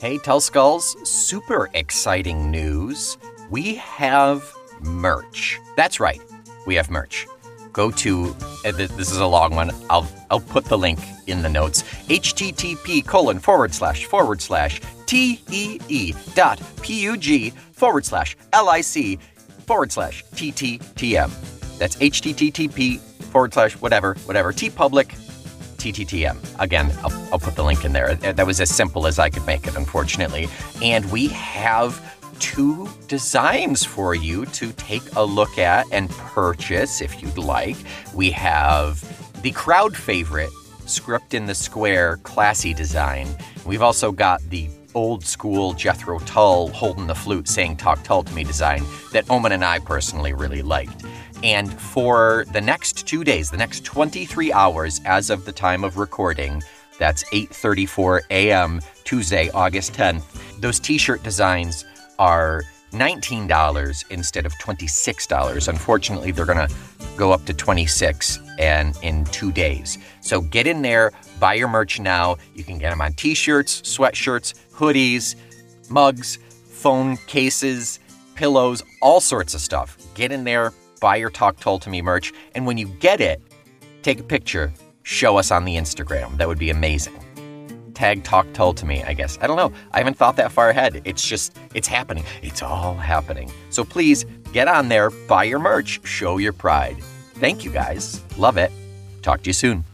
Hey, Tell Skulls, super exciting news. We have merch. That's right, we have merch. Go to, uh, th- this is a long one, I'll, I'll put the link in the notes. http colon forward slash forward slash tee dot pub forward slash lic forward slash tttm. That's http forward slash whatever, whatever, t public TTTM. Again, I'll, I'll, put the link in there. That was as simple as I could make it, unfortunately. And we have two designs for you to take a look at and purchase if you'd like. We have the crowd favorite script in the square classy design. We've also got the old school Jethro Tull holding the flute saying talk Tull to me design that Omen and I personally really liked. And for the next 2 days, the next 23 hours as of the time of recording, that's 8:34 a.m. Tuesday, August 10th. Those t-shirt designs are $19 instead of $26. Unfortunately, they're going to go up to 26 and in 2 days. So get in there, buy your merch now. You can get them on t-shirts, sweatshirts, hoodies, mugs, phone cases, pillows, all sorts of stuff. Get in there, buy your Talk Tull to Me merch, and when you get it, take a picture, show us on the Instagram. That would be amazing. Tag Talk Tull to me, I guess. I don't know. I haven't thought that far ahead. It's just, it's happening. It's all happening. So please get on there, buy your merch, show your pride. Thank you guys. Love it. Talk to you soon.